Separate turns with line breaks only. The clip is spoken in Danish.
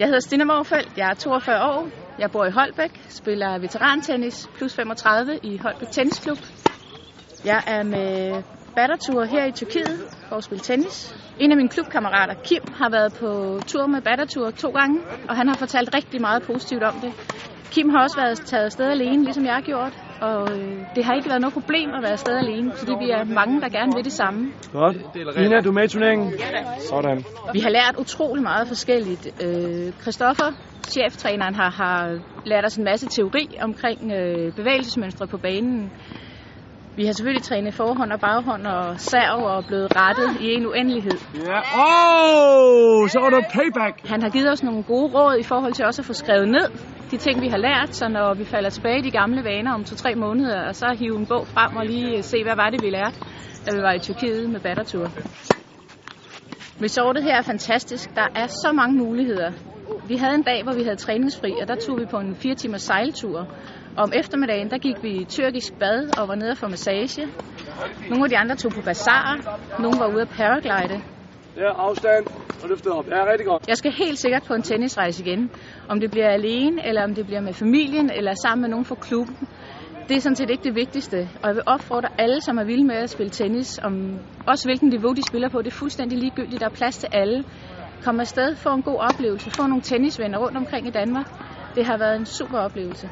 Jeg hedder Stine Morfeldt, jeg er 42 år, jeg bor i Holbæk, spiller veterantennis plus 35 i Holbæk Tennisklub. Jeg er med battertur her i Tyrkiet for at spille tennis. En af mine klubkammerater, Kim, har været på tur med battertur to gange, og han har fortalt rigtig meget positivt om det. Kim har også været taget afsted alene, ligesom jeg har gjort, og øh, det har ikke været noget problem at være afsted alene, fordi vi er mange, der gerne vil det samme.
Godt. Ina, du er med i turneringen? Sådan.
Vi har lært utrolig meget forskelligt. Øh, Christoffer, cheftræneren, har, har lært os en masse teori omkring øh, bevægelsesmønstre på banen. Vi har selvfølgelig trænet forhånd og baghånd og serv og blevet rettet i en uendelighed.
Ja. Oh, så var der payback.
Han har givet os nogle gode råd i forhold til også at få skrevet ned de ting, vi har lært, så når vi falder tilbage i de gamle vaner om to-tre måneder, og så hive en bog frem og lige se, hvad var det, vi lærte, da vi var i Tyrkiet med battertur. Resortet her er fantastisk. Der er så mange muligheder. Vi havde en dag, hvor vi havde træningsfri, og der tog vi på en fire timers sejltur. Om eftermiddagen, der gik vi i tyrkisk bad og var nede for massage. Nogle af de andre tog på bazar. Nogle var ude at paraglide.
Ja, afstand og løftet op. Ja, rigtig godt.
Jeg skal helt sikkert på en tennisrejse igen. Om det bliver alene, eller om det bliver med familien, eller sammen med nogen fra klubben. Det er sådan set ikke det vigtigste. Og jeg vil opfordre alle, som er vilde med at spille tennis, om også hvilken niveau de spiller på. Det er fuldstændig ligegyldigt. Der er plads til alle. Kom afsted, få en god oplevelse, få nogle tennisvenner rundt omkring i Danmark. Det har været en super oplevelse.